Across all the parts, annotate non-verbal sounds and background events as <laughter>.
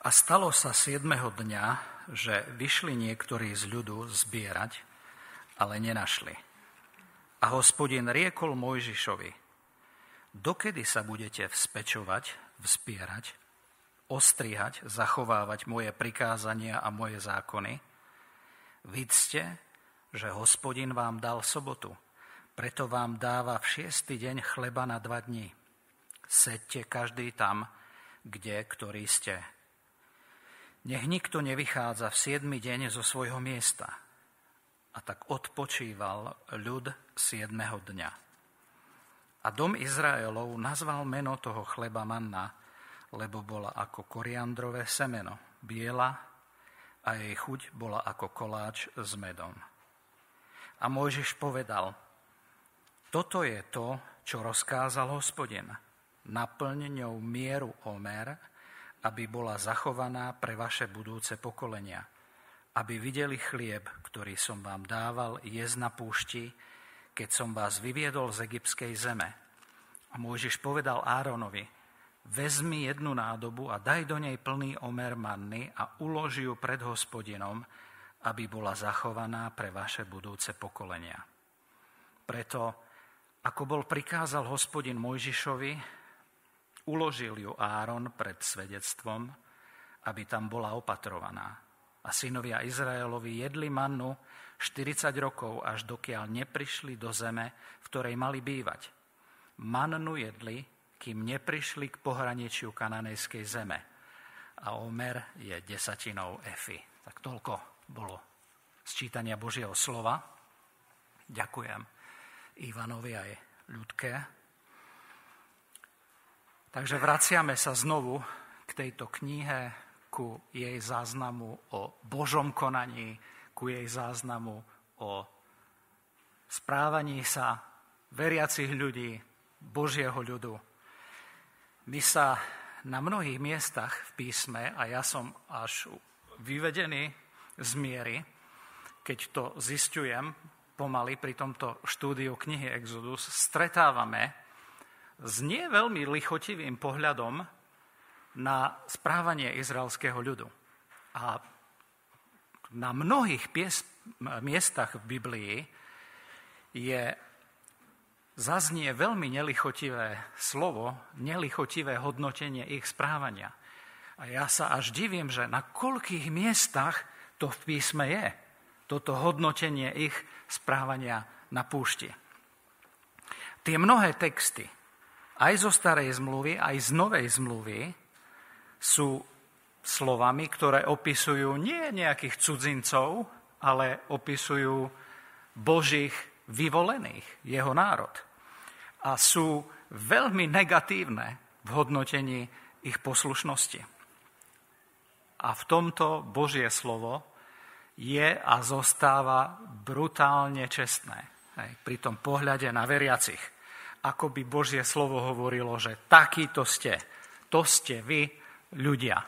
A stalo sa siedmeho dňa, že vyšli niektorí z ľudu zbierať, ale nenašli. A hospodin riekol Mojžišovi, dokedy sa budete vzpečovať, vzbierať, ostrihať, zachovávať moje prikázania a moje zákony? Vidzte, že hospodin vám dal sobotu, preto vám dáva v šiestý deň chleba na dva dní. Sedte každý tam, kde, ktorý ste nech nikto nevychádza v siedmy deň zo svojho miesta. A tak odpočíval ľud siedmeho dňa. A dom Izraelov nazval meno toho chleba manna, lebo bola ako koriandrové semeno, biela a jej chuť bola ako koláč s medom. A Mojžiš povedal, toto je to, čo rozkázal hospodin. Naplň ňou mieru omer aby bola zachovaná pre vaše budúce pokolenia, aby videli chlieb, ktorý som vám dával jesť na púšti, keď som vás vyviedol z egyptskej zeme. A Mojžiš povedal Áronovi, vezmi jednu nádobu a daj do nej plný omer manny a uloži ju pred hospodinom, aby bola zachovaná pre vaše budúce pokolenia. Preto, ako bol prikázal hospodin Mojžišovi, Uložil ju Áron pred svedectvom, aby tam bola opatrovaná. A synovia Izraelovi jedli mannu 40 rokov, až dokiaľ neprišli do zeme, v ktorej mali bývať. Mannu jedli, kým neprišli k pohraničiu kananejskej zeme. A Omer je desatinou Efy. Tak toľko bolo sčítania Božieho slova. Ďakujem Ivanovi aj ľudké. Takže vraciame sa znovu k tejto knihe, ku jej záznamu o Božom konaní, ku jej záznamu o správaní sa veriacich ľudí, Božieho ľudu. My sa na mnohých miestach v písme, a ja som až vyvedený z miery, keď to zistujem pomaly pri tomto štúdiu knihy Exodus, stretávame s nie veľmi lichotivým pohľadom na správanie izraelského ľudu. A na mnohých pies, miestach v Biblii je, zaznie veľmi nelichotivé slovo, nelichotivé hodnotenie ich správania. A ja sa až divím, že na koľkých miestach to v písme je, toto hodnotenie ich správania na púšti. Tie mnohé texty, aj zo starej zmluvy, aj z novej zmluvy sú slovami, ktoré opisujú nie nejakých cudzincov, ale opisujú Božích vyvolených, jeho národ. A sú veľmi negatívne v hodnotení ich poslušnosti. A v tomto Božie slovo je a zostáva brutálne čestné. Hej, pri tom pohľade na veriacich ako by Božie slovo hovorilo, že takýto ste, to ste vy, ľudia.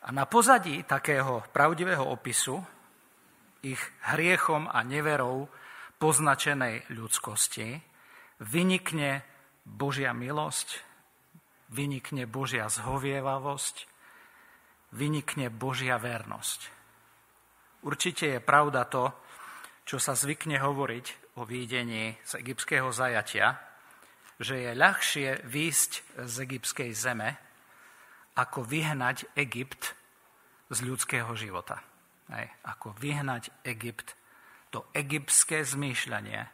A na pozadí takého pravdivého opisu ich hriechom a neverou poznačenej ľudskosti vynikne Božia milosť, vynikne Božia zhovievavosť, vynikne Božia vernosť. Určite je pravda to, čo sa zvykne hovoriť o výdení z egyptského zajatia, že je ľahšie výjsť z egyptskej zeme, ako vyhnať Egypt z ľudského života. Hej, ako vyhnať Egypt, to egyptské zmýšľanie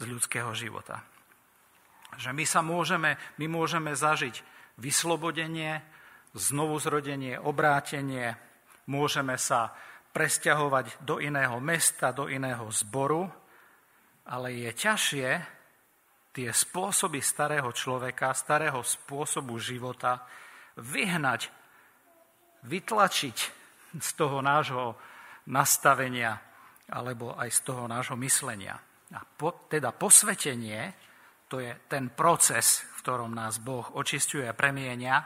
z ľudského života. Že my sa môžeme, my môžeme zažiť vyslobodenie, znovuzrodenie, obrátenie, môžeme sa presťahovať do iného mesta, do iného zboru, ale je ťažšie tie spôsoby starého človeka, starého spôsobu života vyhnať, vytlačiť z toho nášho nastavenia alebo aj z toho nášho myslenia. A po, teda posvetenie, to je ten proces, v ktorom nás Boh očistuje a premienia,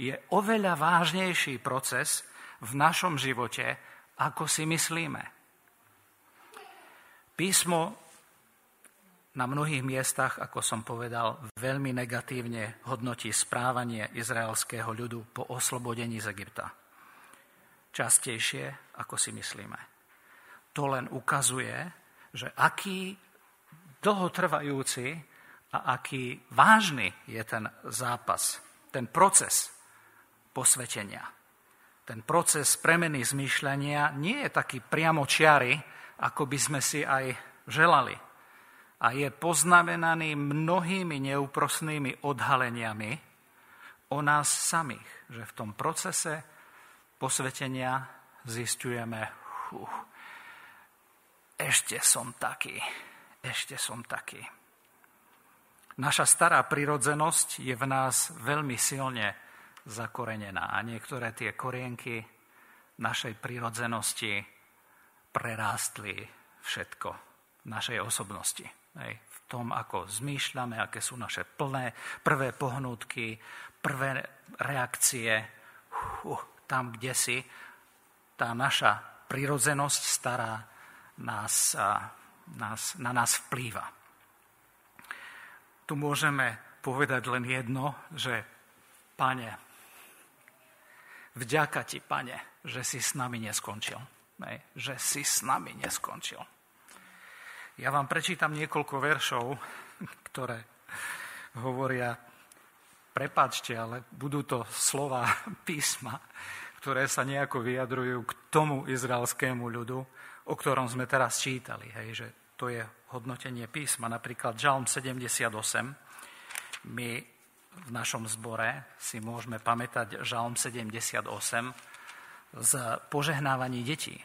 je oveľa vážnejší proces v našom živote, ako si myslíme. Písmo na mnohých miestach, ako som povedal, veľmi negatívne hodnotí správanie izraelského ľudu po oslobodení z Egypta. Častejšie, ako si myslíme. To len ukazuje, že aký dlhotrvajúci a aký vážny je ten zápas, ten proces posvetenia. Ten proces premeny zmýšľania nie je taký priamočiary, ako by sme si aj želali a je poznamenaný mnohými neúprosnými odhaleniami o nás samých, že v tom procese posvetenia zistujeme, uh, ešte som taký, ešte som taký. Naša stará prirodzenosť je v nás veľmi silne zakorenená a niektoré tie korienky našej prirodzenosti prerástli všetko v našej osobnosti. Hej, v tom, ako zmýšľame, aké sú naše plné, prvé pohnútky, prvé reakcie. Uh, tam, kde si tá naša prirodzenosť stará nás, nás, na nás vplýva. Tu môžeme povedať len jedno, že pane, vďaka ti, pane, že si s nami neskončil. Hej, že si s nami neskončil. Ja vám prečítam niekoľko veršov, ktoré hovoria, prepáčte, ale budú to slova písma, ktoré sa nejako vyjadrujú k tomu izraelskému ľudu, o ktorom sme teraz čítali. Hej, že to je hodnotenie písma. Napríklad Žalm 78. My v našom zbore si môžeme pamätať Žalm 78 z požehnávaní detí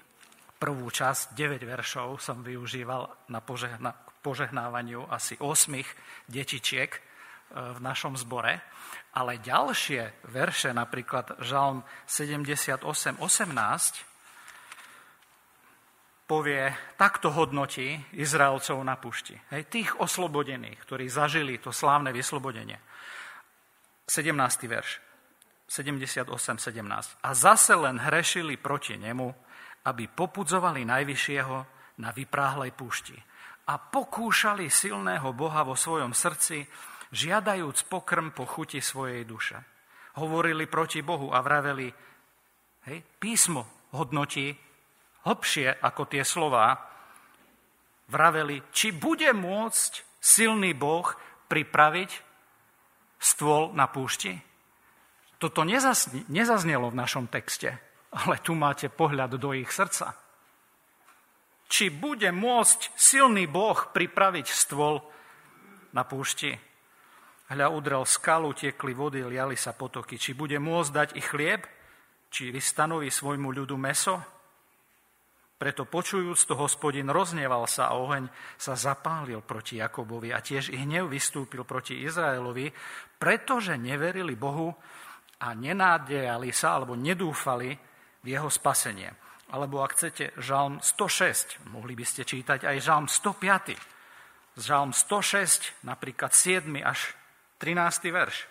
prvú časť, 9 veršov, som využíval na požehna, požehnávaniu asi 8 detičiek e, v našom zbore. Ale ďalšie verše, napríklad Žalm 78, 18, povie, takto hodnotí Izraelcov na pušti. Hej, tých oslobodených, ktorí zažili to slávne vyslobodenie. 17. verš. 78, 17. A zase len hrešili proti nemu aby popudzovali Najvyššieho na vypráhlej púšti a pokúšali silného Boha vo svojom srdci, žiadajúc pokrm po chuti svojej duše. Hovorili proti Bohu a vraveli, hej, písmo hodnotí hlbšie ako tie slova, vraveli, či bude môcť silný Boh pripraviť stôl na púšti? Toto nezaznelo v našom texte. Ale tu máte pohľad do ich srdca. Či bude môcť silný Boh pripraviť stôl na púšti? Hľa udrel skalu, tiekli vody, liali sa potoky. Či bude môcť dať ich chlieb? Či vystanoví svojmu ľudu meso? Preto počujúc to hospodin rozneval sa a oheň sa zapálil proti Jakobovi a tiež i hnev vystúpil proti Izraelovi, pretože neverili Bohu a nenádejali sa alebo nedúfali, v jeho spasenie. Alebo ak chcete, žalm 106, mohli by ste čítať aj žalm 105. Žalm 106, napríklad 7. až 13. verš.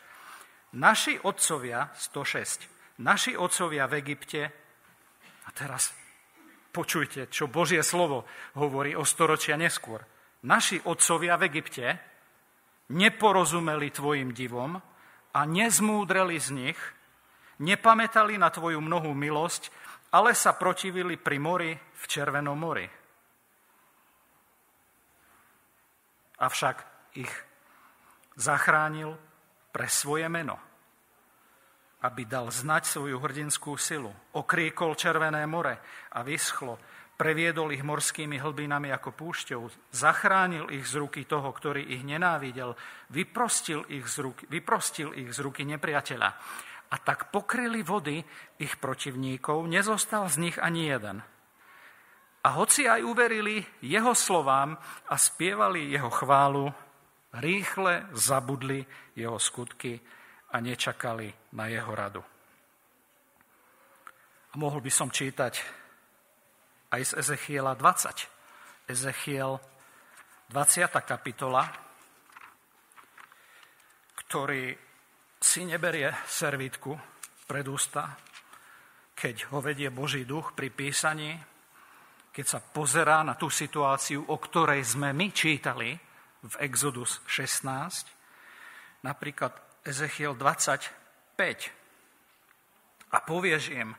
Naši otcovia, 106, naši otcovia v Egypte, a teraz počujte, čo Božie slovo hovorí o storočia neskôr. Naši otcovia v Egypte neporozumeli tvojim divom a nezmúdreli z nich, nepamätali na tvoju mnohú milosť, ale sa protivili pri mori v Červenom mori. Avšak ich zachránil pre svoje meno, aby dal znať svoju hrdinskú silu. Okriekol Červené more a vyschlo, previedol ich morskými hlbinami ako púšťou, zachránil ich z ruky toho, ktorý ich nenávidel, vyprostil ich z ruky, vyprostil ich z ruky nepriateľa a tak pokryli vody ich protivníkov, nezostal z nich ani jeden. A hoci aj uverili jeho slovám a spievali jeho chválu, rýchle zabudli jeho skutky a nečakali na jeho radu. A mohol by som čítať aj z Ezechiela 20. Ezechiel 20. kapitola, ktorý si neberie servítku pred ústa, keď ho vedie Boží duch pri písaní, keď sa pozerá na tú situáciu, o ktorej sme my čítali v Exodus 16, napríklad Ezechiel 25. A povieš im,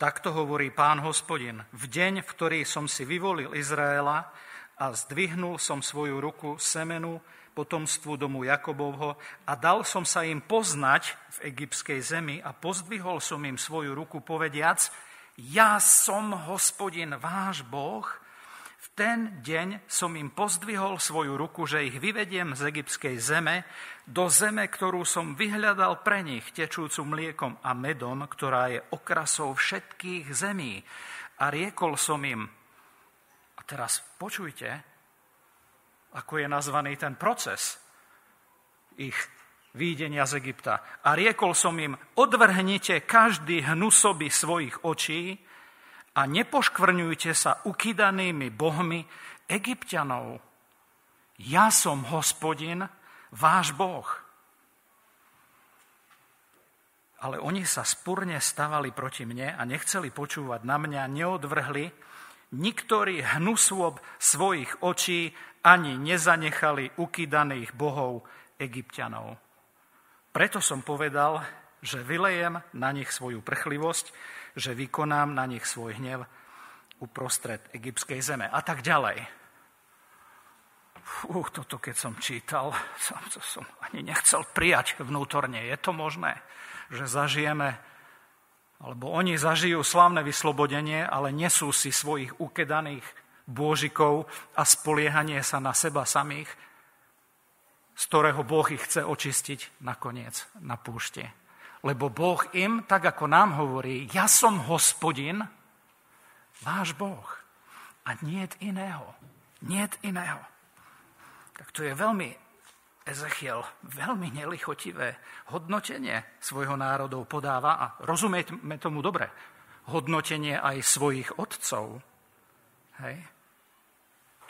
takto hovorí pán hospodin, v deň, v ktorý som si vyvolil Izraela a zdvihnul som svoju ruku semenu potomstvu domu Jakobovho a dal som sa im poznať v egyptskej zemi a pozdvihol som im svoju ruku povediac, ja som hospodin váš Boh, v ten deň som im pozdvihol svoju ruku, že ich vyvediem z egyptskej zeme do zeme, ktorú som vyhľadal pre nich, tečúcu mliekom a medom, ktorá je okrasou všetkých zemí. A riekol som im, teraz počujte, ako je nazvaný ten proces ich výjdenia z Egypta. A riekol som im, odvrhnite každý hnusoby svojich očí a nepoškvrňujte sa ukydanými bohmi egyptianov. Ja som hospodin, váš boh. Ale oni sa spurne stavali proti mne a nechceli počúvať na mňa, neodvrhli niktorý hnusôb svojich očí ani nezanechali ukydaných bohov egyptianov. Preto som povedal, že vylejem na nich svoju prchlivosť, že vykonám na nich svoj hnev uprostred egyptskej zeme a tak ďalej. Fú, toto keď som čítal, som, <laughs> to som ani nechcel prijať vnútorne. Je to možné, že zažijeme, alebo oni zažijú slavné vyslobodenie, ale nesú si svojich ukedaných bôžikov a spoliehanie sa na seba samých, z ktorého Boh ich chce očistiť nakoniec na púšti. Lebo Boh im, tak ako nám hovorí, ja som hospodin, váš Boh. A niet iného. Niet iného. Tak to je veľmi, Ezechiel, veľmi nelichotivé hodnotenie svojho národov podáva a rozumieme tomu dobre. Hodnotenie aj svojich otcov. Hej.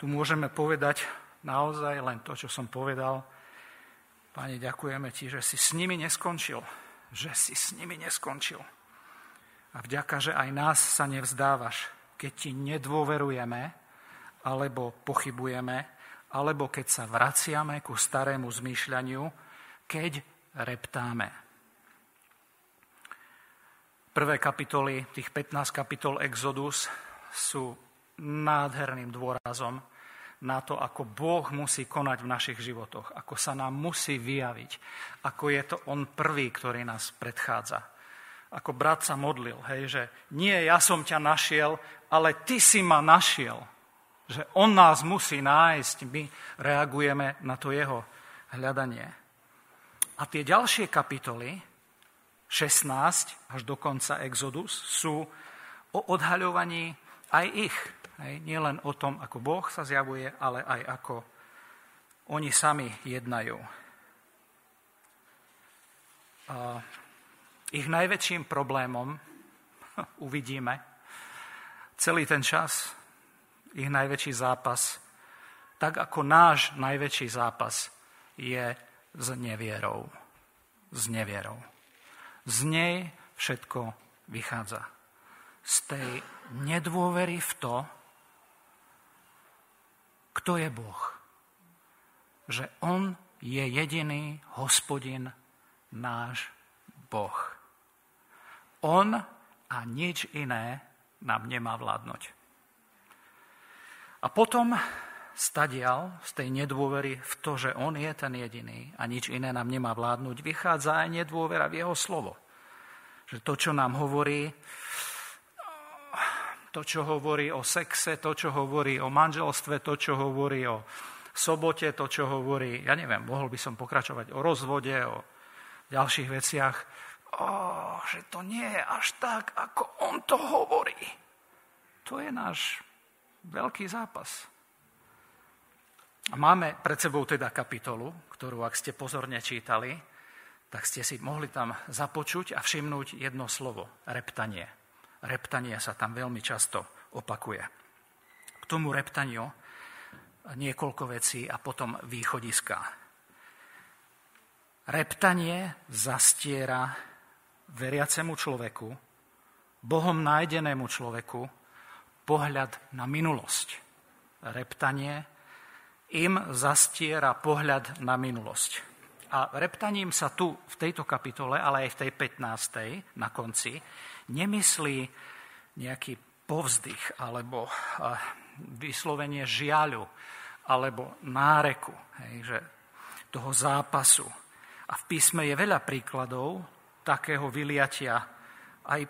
Tu môžeme povedať naozaj len to, čo som povedal. Pane, ďakujeme Ti, že si s nimi neskončil. Že si s nimi neskončil. A vďaka, že aj nás sa nevzdávaš, keď Ti nedôverujeme, alebo pochybujeme, alebo keď sa vraciame ku starému zmýšľaniu, keď reptáme. Prvé kapitoly, tých 15 kapitol Exodus sú nádherným dôrazom na to, ako Boh musí konať v našich životoch, ako sa nám musí vyjaviť, ako je to On prvý, ktorý nás predchádza. Ako brat sa modlil, hej, že nie ja som ťa našiel, ale ty si ma našiel. Že On nás musí nájsť, my reagujeme na to Jeho hľadanie. A tie ďalšie kapitoly, 16 až do konca Exodus, sú o odhaľovaní aj ich Hej, nie len o tom, ako Boh sa zjavuje, ale aj ako oni sami jednajú. A ich najväčším problémom, <laughs> uvidíme, celý ten čas, ich najväčší zápas, tak ako náš najväčší zápas je s nevierou. S nevierou. Z nej všetko vychádza. Z tej nedôvery v to, kto je Boh. Že On je jediný hospodin, náš Boh. On a nič iné nám nemá vládnuť. A potom stadial z tej nedôvery v to, že On je ten jediný a nič iné nám nemá vládnuť, vychádza aj nedôvera v Jeho slovo. Že to, čo nám hovorí, to, čo hovorí o sexe, to, čo hovorí o manželstve, to, čo hovorí o sobote, to, čo hovorí, ja neviem, mohol by som pokračovať o rozvode, o ďalších veciach, o, že to nie je až tak, ako on to hovorí. To je náš veľký zápas. Máme pred sebou teda kapitolu, ktorú, ak ste pozorne čítali, tak ste si mohli tam započuť a všimnúť jedno slovo, reptanie reptanie sa tam veľmi často opakuje. K tomu reptaniu niekoľko vecí a potom východiska. Reptanie zastiera veriacemu človeku, Bohom nájdenému človeku, pohľad na minulosť. Reptanie im zastiera pohľad na minulosť. A reptaním sa tu v tejto kapitole, ale aj v tej 15. na konci, nemyslí nejaký povzdych alebo vyslovenie žiaľu alebo náreku hej, že toho zápasu. A v písme je veľa príkladov takého vyliatia aj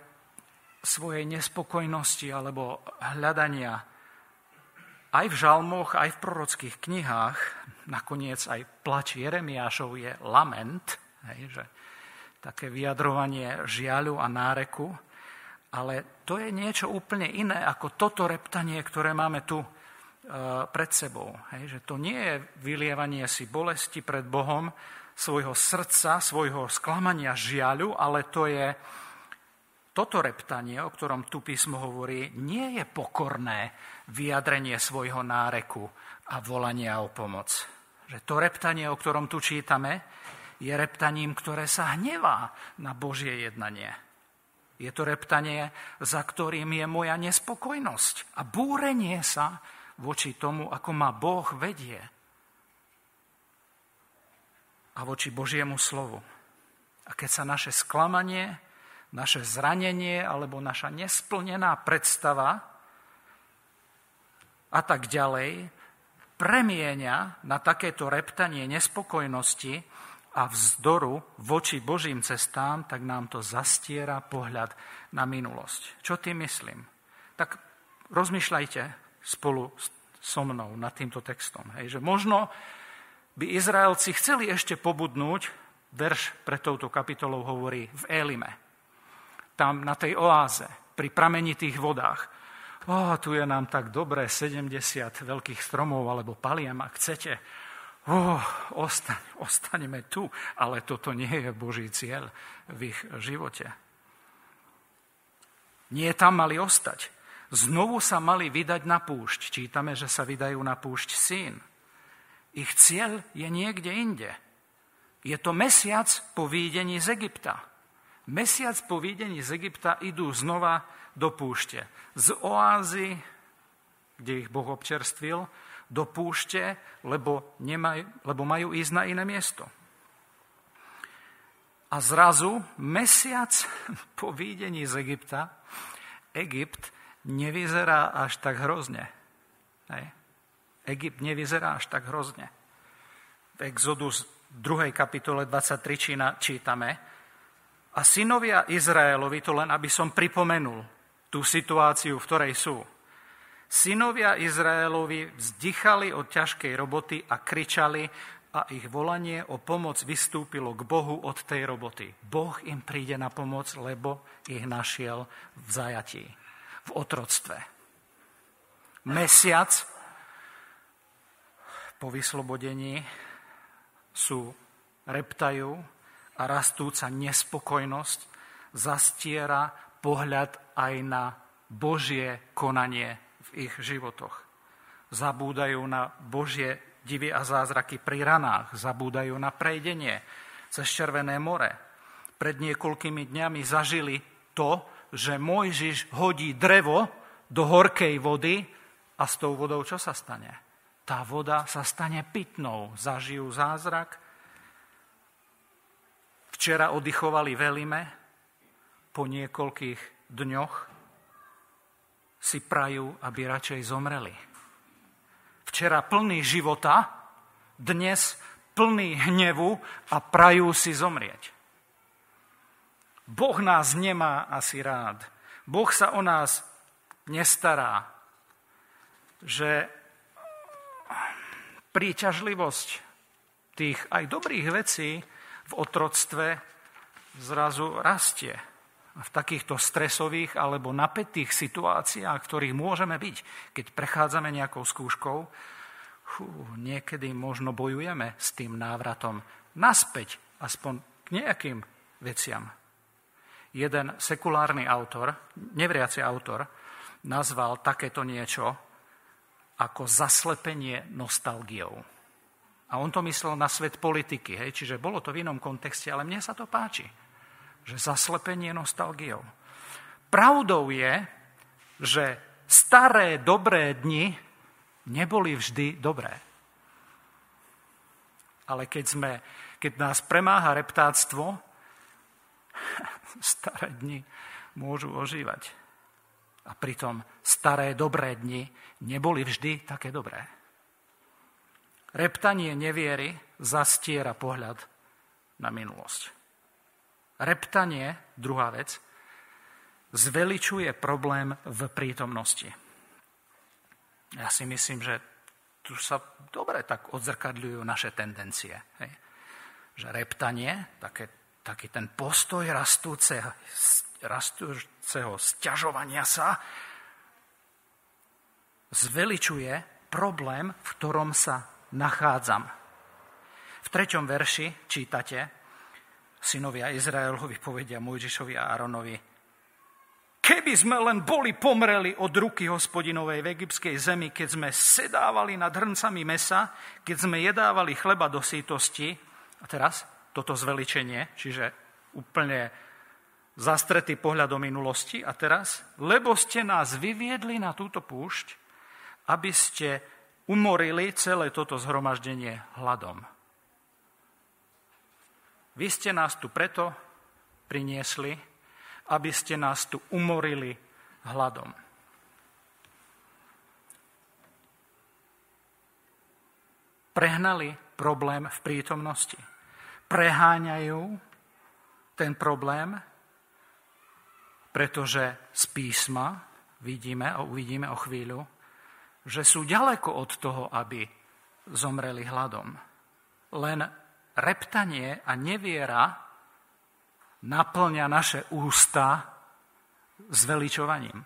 svojej nespokojnosti alebo hľadania aj v žalmoch, aj v prorockých knihách, nakoniec aj plač Jeremiášov je lament, hej, že také vyjadrovanie žiaľu a náreku, ale to je niečo úplne iné ako toto reptanie, ktoré máme tu e, pred sebou. Hej, že to nie je vylievanie si bolesti pred Bohom, svojho srdca, svojho sklamania, žiaľu, ale to je toto reptanie, o ktorom tu písmo hovorí, nie je pokorné vyjadrenie svojho náreku a volania o pomoc. Že to reptanie, o ktorom tu čítame, je reptaním, ktoré sa hnevá na Božie jednanie. Je to reptanie, za ktorým je moja nespokojnosť a búrenie sa voči tomu, ako ma Boh vedie a voči Božiemu slovu. A keď sa naše sklamanie naše zranenie alebo naša nesplnená predstava a tak ďalej premienia na takéto reptanie nespokojnosti a vzdoru voči Božím cestám, tak nám to zastiera pohľad na minulosť. Čo tým myslím? Tak rozmýšľajte spolu so mnou nad týmto textom. Hej, že možno by Izraelci chceli ešte pobudnúť, verš pre touto kapitolou hovorí v Elime tam na tej oáze, pri pramenitých vodách. O, tu je nám tak dobré, 70 veľkých stromov alebo paliem, ak chcete. O, ostaň, ostaneme tu, ale toto nie je Boží cieľ v ich živote. Nie tam mali ostať. Znovu sa mali vydať na púšť. Čítame, že sa vydajú na púšť syn. Ich cieľ je niekde inde. Je to mesiac po výjdení z Egypta. Mesiac po výdení z Egypta idú znova do púšte. Z oázy, kde ich Boh občerstvil, do púšte, lebo, nemaj, lebo majú ísť na iné miesto. A zrazu, mesiac <laughs> po výdení z Egypta, Egypt nevyzerá až tak hrozne. Hej. Egypt nevyzerá až tak hrozne. V Exodus 2. kapitole 23 čítame, a synovia Izraelovi, to len aby som pripomenul tú situáciu, v ktorej sú. Synovia Izraelovi vzdychali od ťažkej roboty a kričali a ich volanie o pomoc vystúpilo k Bohu od tej roboty. Boh im príde na pomoc, lebo ich našiel v zajatí, v otroctve. Mesiac po vyslobodení sú reptajú a rastúca nespokojnosť zastiera pohľad aj na Božie konanie v ich životoch. Zabúdajú na Božie divy a zázraky pri ranách, zabúdajú na prejdenie cez Červené more. Pred niekoľkými dňami zažili to, že Mojžiš hodí drevo do horkej vody a s tou vodou čo sa stane? Tá voda sa stane pitnou. Zažijú zázrak, Včera oddychovali veľmi, po niekoľkých dňoch si prajú, aby radšej zomreli. Včera plný života, dnes plný hnevu a prajú si zomrieť. Boh nás nemá asi rád. Boh sa o nás nestará. Že príťažlivosť tých aj dobrých vecí v otroctve zrazu rastie. V takýchto stresových alebo napätých situáciách, ktorých môžeme byť, keď prechádzame nejakou skúškou, hú, niekedy možno bojujeme s tým návratom naspäť, aspoň k nejakým veciam. Jeden sekulárny autor, nevriaci autor, nazval takéto niečo ako zaslepenie nostalgiou. A on to myslel na svet politiky, hej, čiže bolo to v inom kontexte, ale mne sa to páči, že zaslepenie nostalgiou. Pravdou je, že staré dobré dni neboli vždy dobré. Ale keď, sme, keď nás premáha reptáctvo, <laughs> staré dni môžu ožívať. A pritom staré dobré dni neboli vždy také dobré. Reptanie neviery zastiera pohľad na minulosť. Reptanie, druhá vec, zveličuje problém v prítomnosti. Ja si myslím, že tu sa dobre tak odzrkadľujú naše tendencie. Hej. Že reptanie, také, taký ten postoj rastúceho, rastúceho sťažovania sa, zveličuje problém, v ktorom sa nachádzam. V treťom verši čítate, synovia Izraelovi povedia Mojžišovi a Áronovi, Keby sme len boli pomreli od ruky hospodinovej v egyptskej zemi, keď sme sedávali nad hrncami mesa, keď sme jedávali chleba do sítosti, a teraz toto zveličenie, čiže úplne zastretý pohľad do minulosti, a teraz, lebo ste nás vyviedli na túto púšť, aby ste umorili celé toto zhromaždenie hladom. Vy ste nás tu preto priniesli, aby ste nás tu umorili hladom. Prehnali problém v prítomnosti. Preháňajú ten problém, pretože z písma vidíme a uvidíme o chvíľu, že sú ďaleko od toho, aby zomreli hladom. Len reptanie a neviera naplňa naše ústa zveličovaním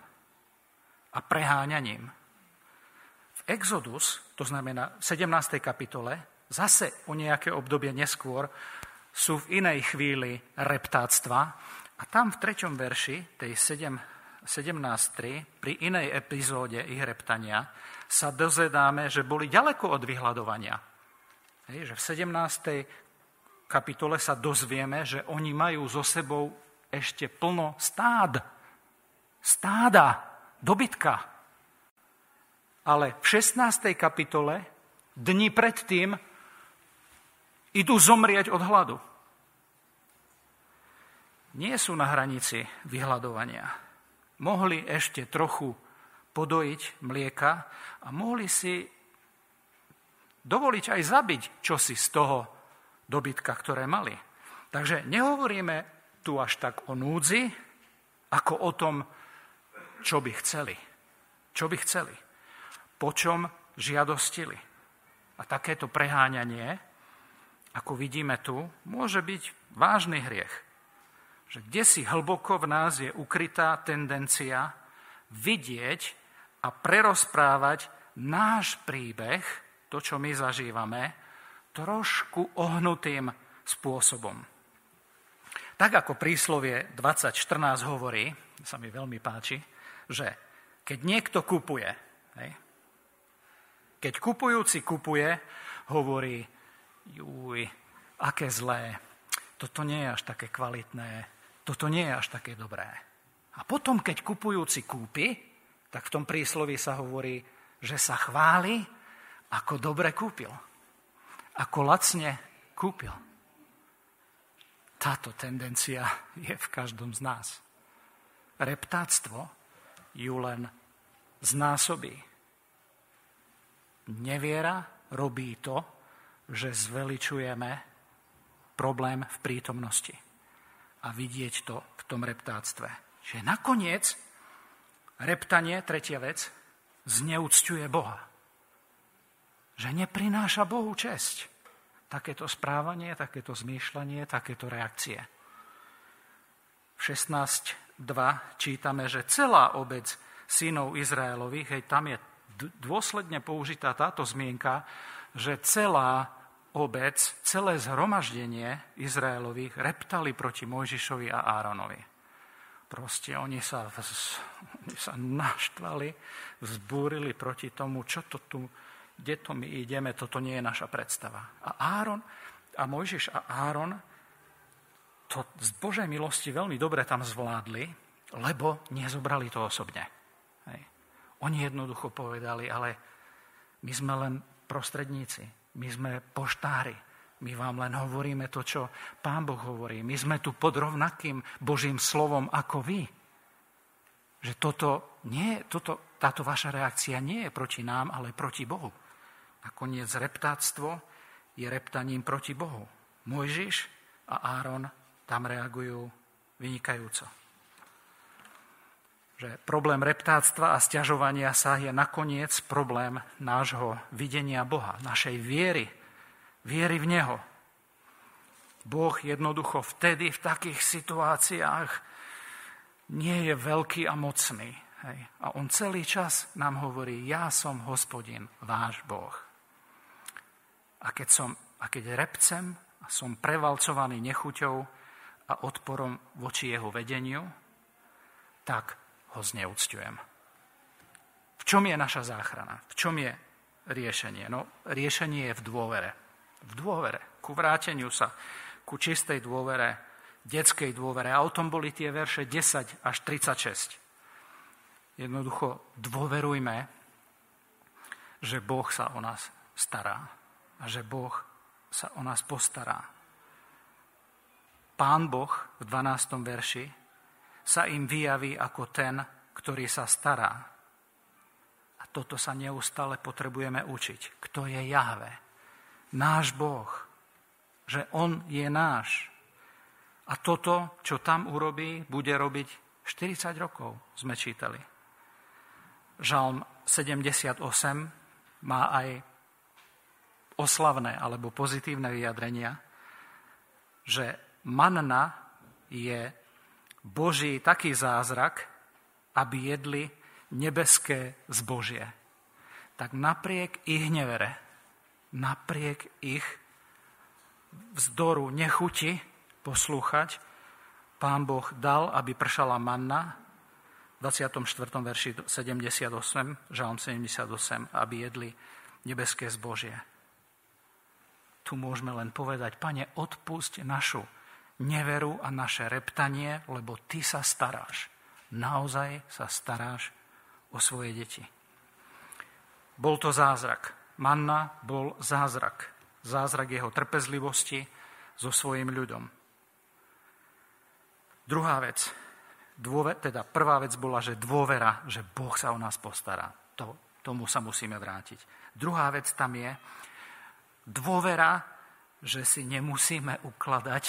a preháňaním. V Exodus, to znamená v 17. kapitole, zase o nejaké obdobie neskôr, sú v inej chvíli reptáctva a tam v treťom verši, tej 17.3, pri inej epizóde ich reptania, sa dozvedáme, že boli ďaleko od vyhľadovania. Hej, že v 17 kapitole sa dozvieme, že oni majú so sebou ešte plno stád. Stáda, dobytka. Ale v 16. kapitole, dni predtým, idú zomrieť od hladu. Nie sú na hranici vyhľadovania. Mohli ešte trochu podojiť mlieka a mohli si dovoliť aj zabiť čosi z toho dobytka, ktoré mali. Takže nehovoríme tu až tak o núdzi, ako o tom, čo by chceli. Čo by chceli. Po čom žiadostili. A takéto preháňanie, ako vidíme tu, môže byť vážny hriech. Že kde si hlboko v nás je ukrytá tendencia vidieť a prerozprávať náš príbeh, to, čo my zažívame, trošku ohnutým spôsobom. Tak ako príslovie 2014 hovorí, sa mi veľmi páči, že keď niekto kupuje, hej, keď kupujúci kupuje, hovorí, juj, aké zlé, toto nie je až také kvalitné, toto nie je až také dobré. A potom, keď kupujúci kúpi, tak v tom príslovi sa hovorí, že sa chváli, ako dobre kúpil ako lacne kúpil. Táto tendencia je v každom z nás. Reptáctvo ju len znásobí. Neviera robí to, že zveličujeme problém v prítomnosti. A vidieť to v tom reptáctve. Že nakoniec reptanie, tretia vec, zneúcťuje Boha že neprináša Bohu česť. Takéto správanie, takéto zmýšľanie, takéto reakcie. V 16.2 čítame, že celá obec synov Izraelových, hej, tam je dôsledne použitá táto zmienka, že celá obec, celé zhromaždenie Izraelových reptali proti Mojžišovi a Áronovi. Proste oni sa, oni sa naštvali, vzbúrili proti tomu, čo to tu kde to my ideme, toto nie je naša predstava. A Áron, a Mojžiš a Áron to z Božej milosti veľmi dobre tam zvládli, lebo nezobrali to osobne. Hej. Oni jednoducho povedali, ale my sme len prostredníci, my sme poštári, My vám len hovoríme to, čo Pán Boh hovorí. My sme tu pod rovnakým Božím slovom ako vy. Že toto nie, toto, táto vaša reakcia nie je proti nám, ale proti Bohu. Nakoniec reptáctvo je reptaním proti Bohu. Mojžiš a Áron tam reagujú vynikajúco. Že problém reptáctva a stiažovania sa je nakoniec problém nášho videnia Boha, našej viery, viery v Neho. Boh jednoducho vtedy v takých situáciách nie je veľký a mocný. Hej. A on celý čas nám hovorí, ja som hospodin, váš Boh. A keď, som, a keď repcem a som prevalcovaný nechuťou a odporom voči jeho vedeniu, tak ho zneúctujem. V čom je naša záchrana? V čom je riešenie? No, riešenie je v dôvere. V dôvere, ku vráteniu sa, ku čistej dôvere, detskej dôvere. A o tom boli tie verše 10 až 36. Jednoducho dôverujme, že Boh sa o nás stará a že Boh sa o nás postará. Pán Boh v 12. verši sa im vyjaví ako ten, ktorý sa stará. A toto sa neustále potrebujeme učiť. Kto je Jahve? Náš Boh. Že On je náš. A toto, čo tam urobí, bude robiť 40 rokov, sme čítali. Žalm 78 má aj oslavné alebo pozitívne vyjadrenia, že manna je Boží taký zázrak, aby jedli nebeské zbožie. Tak napriek ich nevere, napriek ich vzdoru, nechuti poslúchať, pán Boh dal, aby pršala manna, v 24. verši 78, žalm 78, aby jedli nebeské zbožie tu môžeme len povedať, pane, odpusť našu neveru a naše reptanie, lebo ty sa staráš. Naozaj sa staráš o svoje deti. Bol to zázrak. Manna bol zázrak. Zázrak jeho trpezlivosti so svojim ľudom. Druhá vec, dôver, teda prvá vec bola, že dôvera, že Boh sa o nás postará. To, tomu sa musíme vrátiť. Druhá vec tam je, Dôvera, že si nemusíme ukladať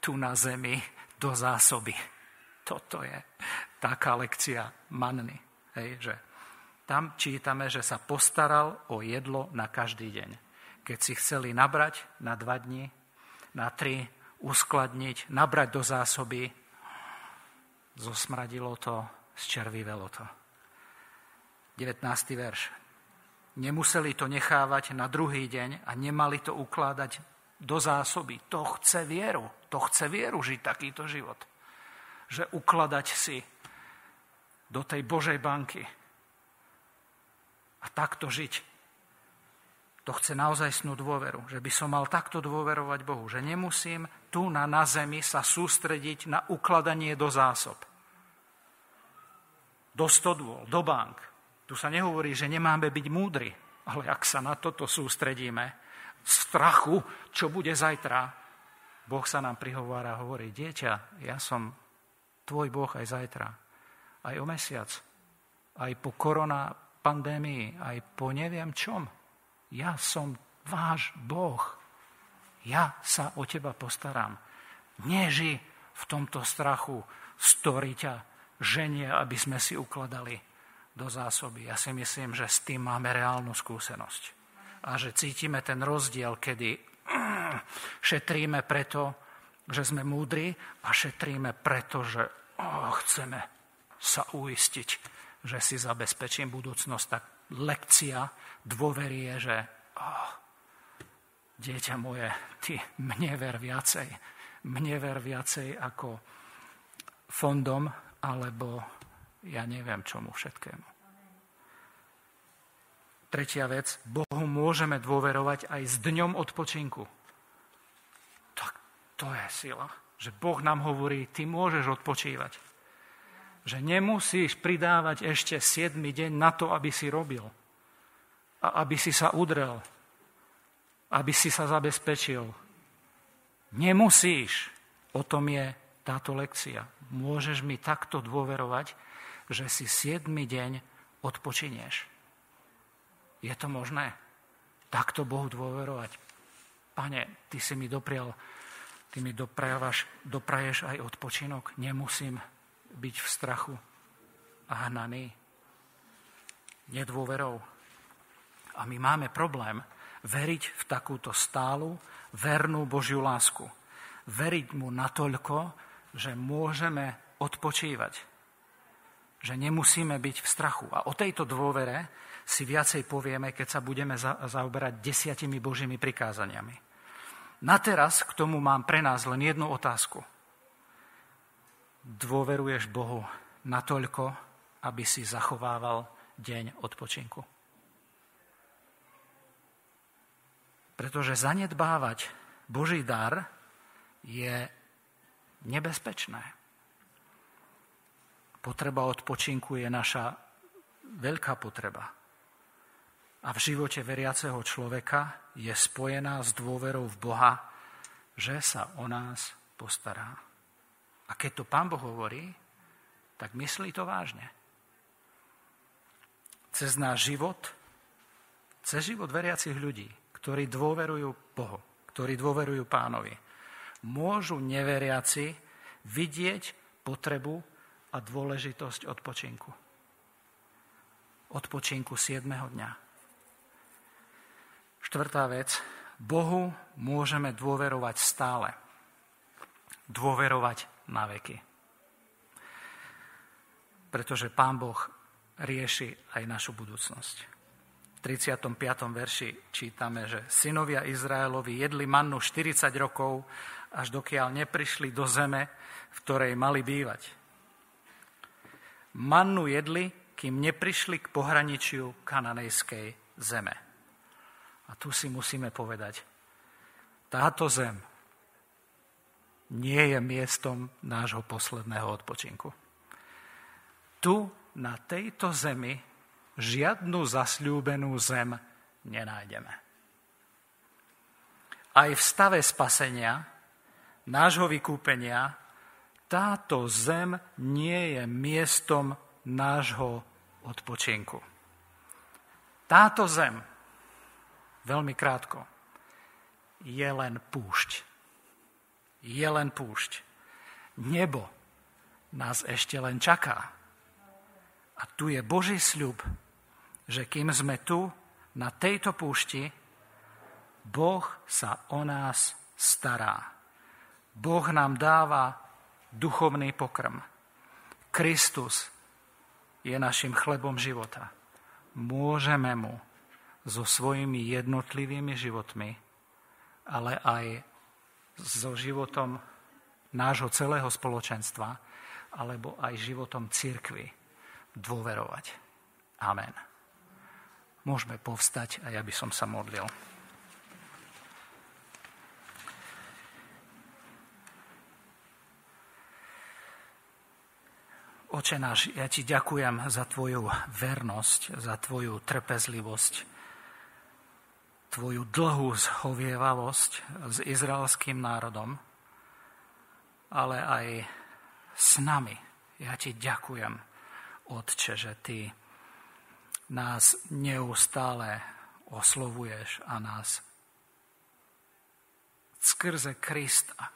tu na zemi do zásoby. Toto je taká lekcia manny. Hej, že tam čítame, že sa postaral o jedlo na každý deň. Keď si chceli nabrať na dva dni, na tri, uskladniť, nabrať do zásoby, zosmradilo to, zčervivelo to. 19. verš. Nemuseli to nechávať na druhý deň a nemali to ukladať do zásoby. To chce vieru. To chce vieru žiť takýto život. Že ukladať si do tej Božej banky a takto žiť. To chce naozaj snú dôveru. Že by som mal takto dôverovať Bohu. Že nemusím tu na, na zemi sa sústrediť na ukladanie do zásob. Do stodôl, do bank. Tu sa nehovorí, že nemáme byť múdri, ale ak sa na toto sústredíme, strachu, čo bude zajtra, Boh sa nám prihovára a hovorí, dieťa, ja som tvoj Boh aj zajtra, aj o mesiac, aj po korona pandémii, aj po neviem čom. Ja som váš Boh. Ja sa o teba postaram. Neži v tomto strachu, story ťa ženie, aby sme si ukladali do zásoby. Ja si myslím, že s tým máme reálnu skúsenosť. A že cítime ten rozdiel, kedy <clears throat> šetríme preto, že sme múdri a šetríme preto, že oh, chceme sa uistiť, že si zabezpečím budúcnosť. Tak lekcia dôvery je, že oh, dieťa moje, ty mne ver viacej. Mne ver viacej ako fondom alebo ja neviem čomu všetkému. Tretia vec, Bohu môžeme dôverovať aj s dňom odpočinku. Tak to je sila, že Boh nám hovorí, ty môžeš odpočívať. Že nemusíš pridávať ešte 7 deň na to, aby si robil. A aby si sa udrel. Aby si sa zabezpečil Nemusíš. O tom je táto lekcia. Môžeš mi takto dôverovať, že si siedmy deň odpočinieš. Je to možné? Takto Bohu dôverovať? Pane, Ty si mi doprial, Ty mi dopraješ, dopraješ aj odpočinok. Nemusím byť v strachu a hnaný. Nedôverou. A my máme problém veriť v takúto stálu, vernú Božiu lásku. Veriť mu natoľko, že môžeme odpočívať. Že nemusíme byť v strachu. A o tejto dôvere si viacej povieme, keď sa budeme zaoberať desiatimi Božími prikázaniami. Na teraz k tomu mám pre nás len jednu otázku. Dôveruješ Bohu natoľko, aby si zachovával deň odpočinku? Pretože zanedbávať Boží dar je nebezpečné. Potreba odpočinku je naša veľká potreba. A v živote veriaceho človeka je spojená s dôverou v Boha, že sa o nás postará. A keď to Pán Boh hovorí, tak myslí to vážne. Cez náš život, cez život veriacich ľudí, ktorí dôverujú Bohu, ktorí dôverujú pánovi. Môžu neveriaci vidieť potrebu a dôležitosť odpočinku. Odpočinku 7. dňa. Štvrtá vec. Bohu môžeme dôverovať stále. Dôverovať na veky. Pretože Pán Boh rieši aj našu budúcnosť. 35. verši čítame, že synovia Izraelovi jedli mannu 40 rokov, až dokiaľ neprišli do zeme, v ktorej mali bývať. Mannu jedli, kým neprišli k pohraničiu kananejskej zeme. A tu si musíme povedať, táto zem nie je miestom nášho posledného odpočinku. Tu, na tejto zemi, žiadnu zasľúbenú zem nenájdeme. Aj v stave spasenia, nášho vykúpenia, táto zem nie je miestom nášho odpočinku. Táto zem, veľmi krátko, je len púšť. Je len púšť. Nebo nás ešte len čaká. A tu je Boží sľub, že kým sme tu, na tejto púšti, Boh sa o nás stará. Boh nám dáva duchovný pokrm. Kristus je našim chlebom života. Môžeme mu so svojimi jednotlivými životmi, ale aj so životom nášho celého spoločenstva, alebo aj životom církvy dôverovať. Amen. Môžeme povstať a ja by som sa modlil. Oče náš, ja ti ďakujem za tvoju vernosť, za tvoju trpezlivosť, tvoju dlhú zhovievalosť s izraelským národom, ale aj s nami. Ja ti ďakujem, Otče, že ty nás neustále oslovuješ a nás skrze Krista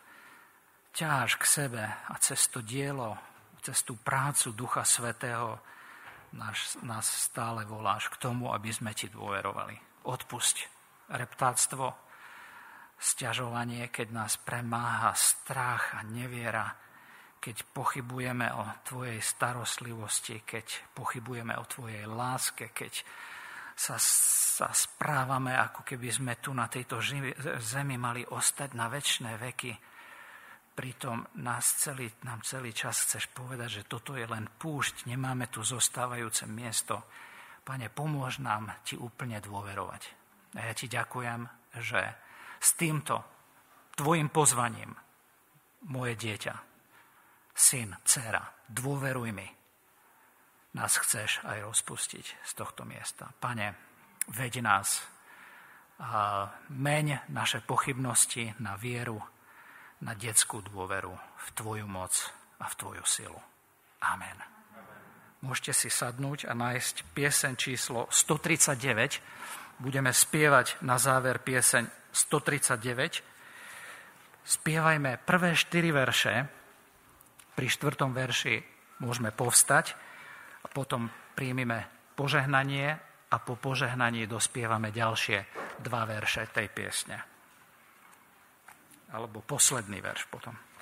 ťaháš k sebe a cez to dielo, cez tú prácu Ducha Svetého nás, nás stále voláš k tomu, aby sme ti dôverovali. Odpusť reptáctvo, sťažovanie, keď nás premáha strach a neviera, keď pochybujeme o Tvojej starostlivosti, keď pochybujeme o Tvojej láske, keď sa, sa správame, ako keby sme tu na tejto zemi mali ostať na väčšie veky. Pritom nás celý, nám celý čas chceš povedať, že toto je len púšť, nemáme tu zostávajúce miesto. Pane, pomôž nám Ti úplne dôverovať. A ja Ti ďakujem, že s týmto Tvojim pozvaním moje dieťa syn, dcera, dôveruj mi. Nás chceš aj rozpustiť z tohto miesta. Pane, veď nás, a meň naše pochybnosti na vieru na detskú dôveru v Tvoju moc a v Tvoju silu. Amen. Môžete si sadnúť a nájsť pieseň číslo 139. Budeme spievať na záver pieseň 139. Spievajme prvé štyri verše. Pri štvrtom verši môžeme povstať a potom príjmime požehnanie a po požehnaní dospievame ďalšie dva verše tej piesne alebo posledný verš potom.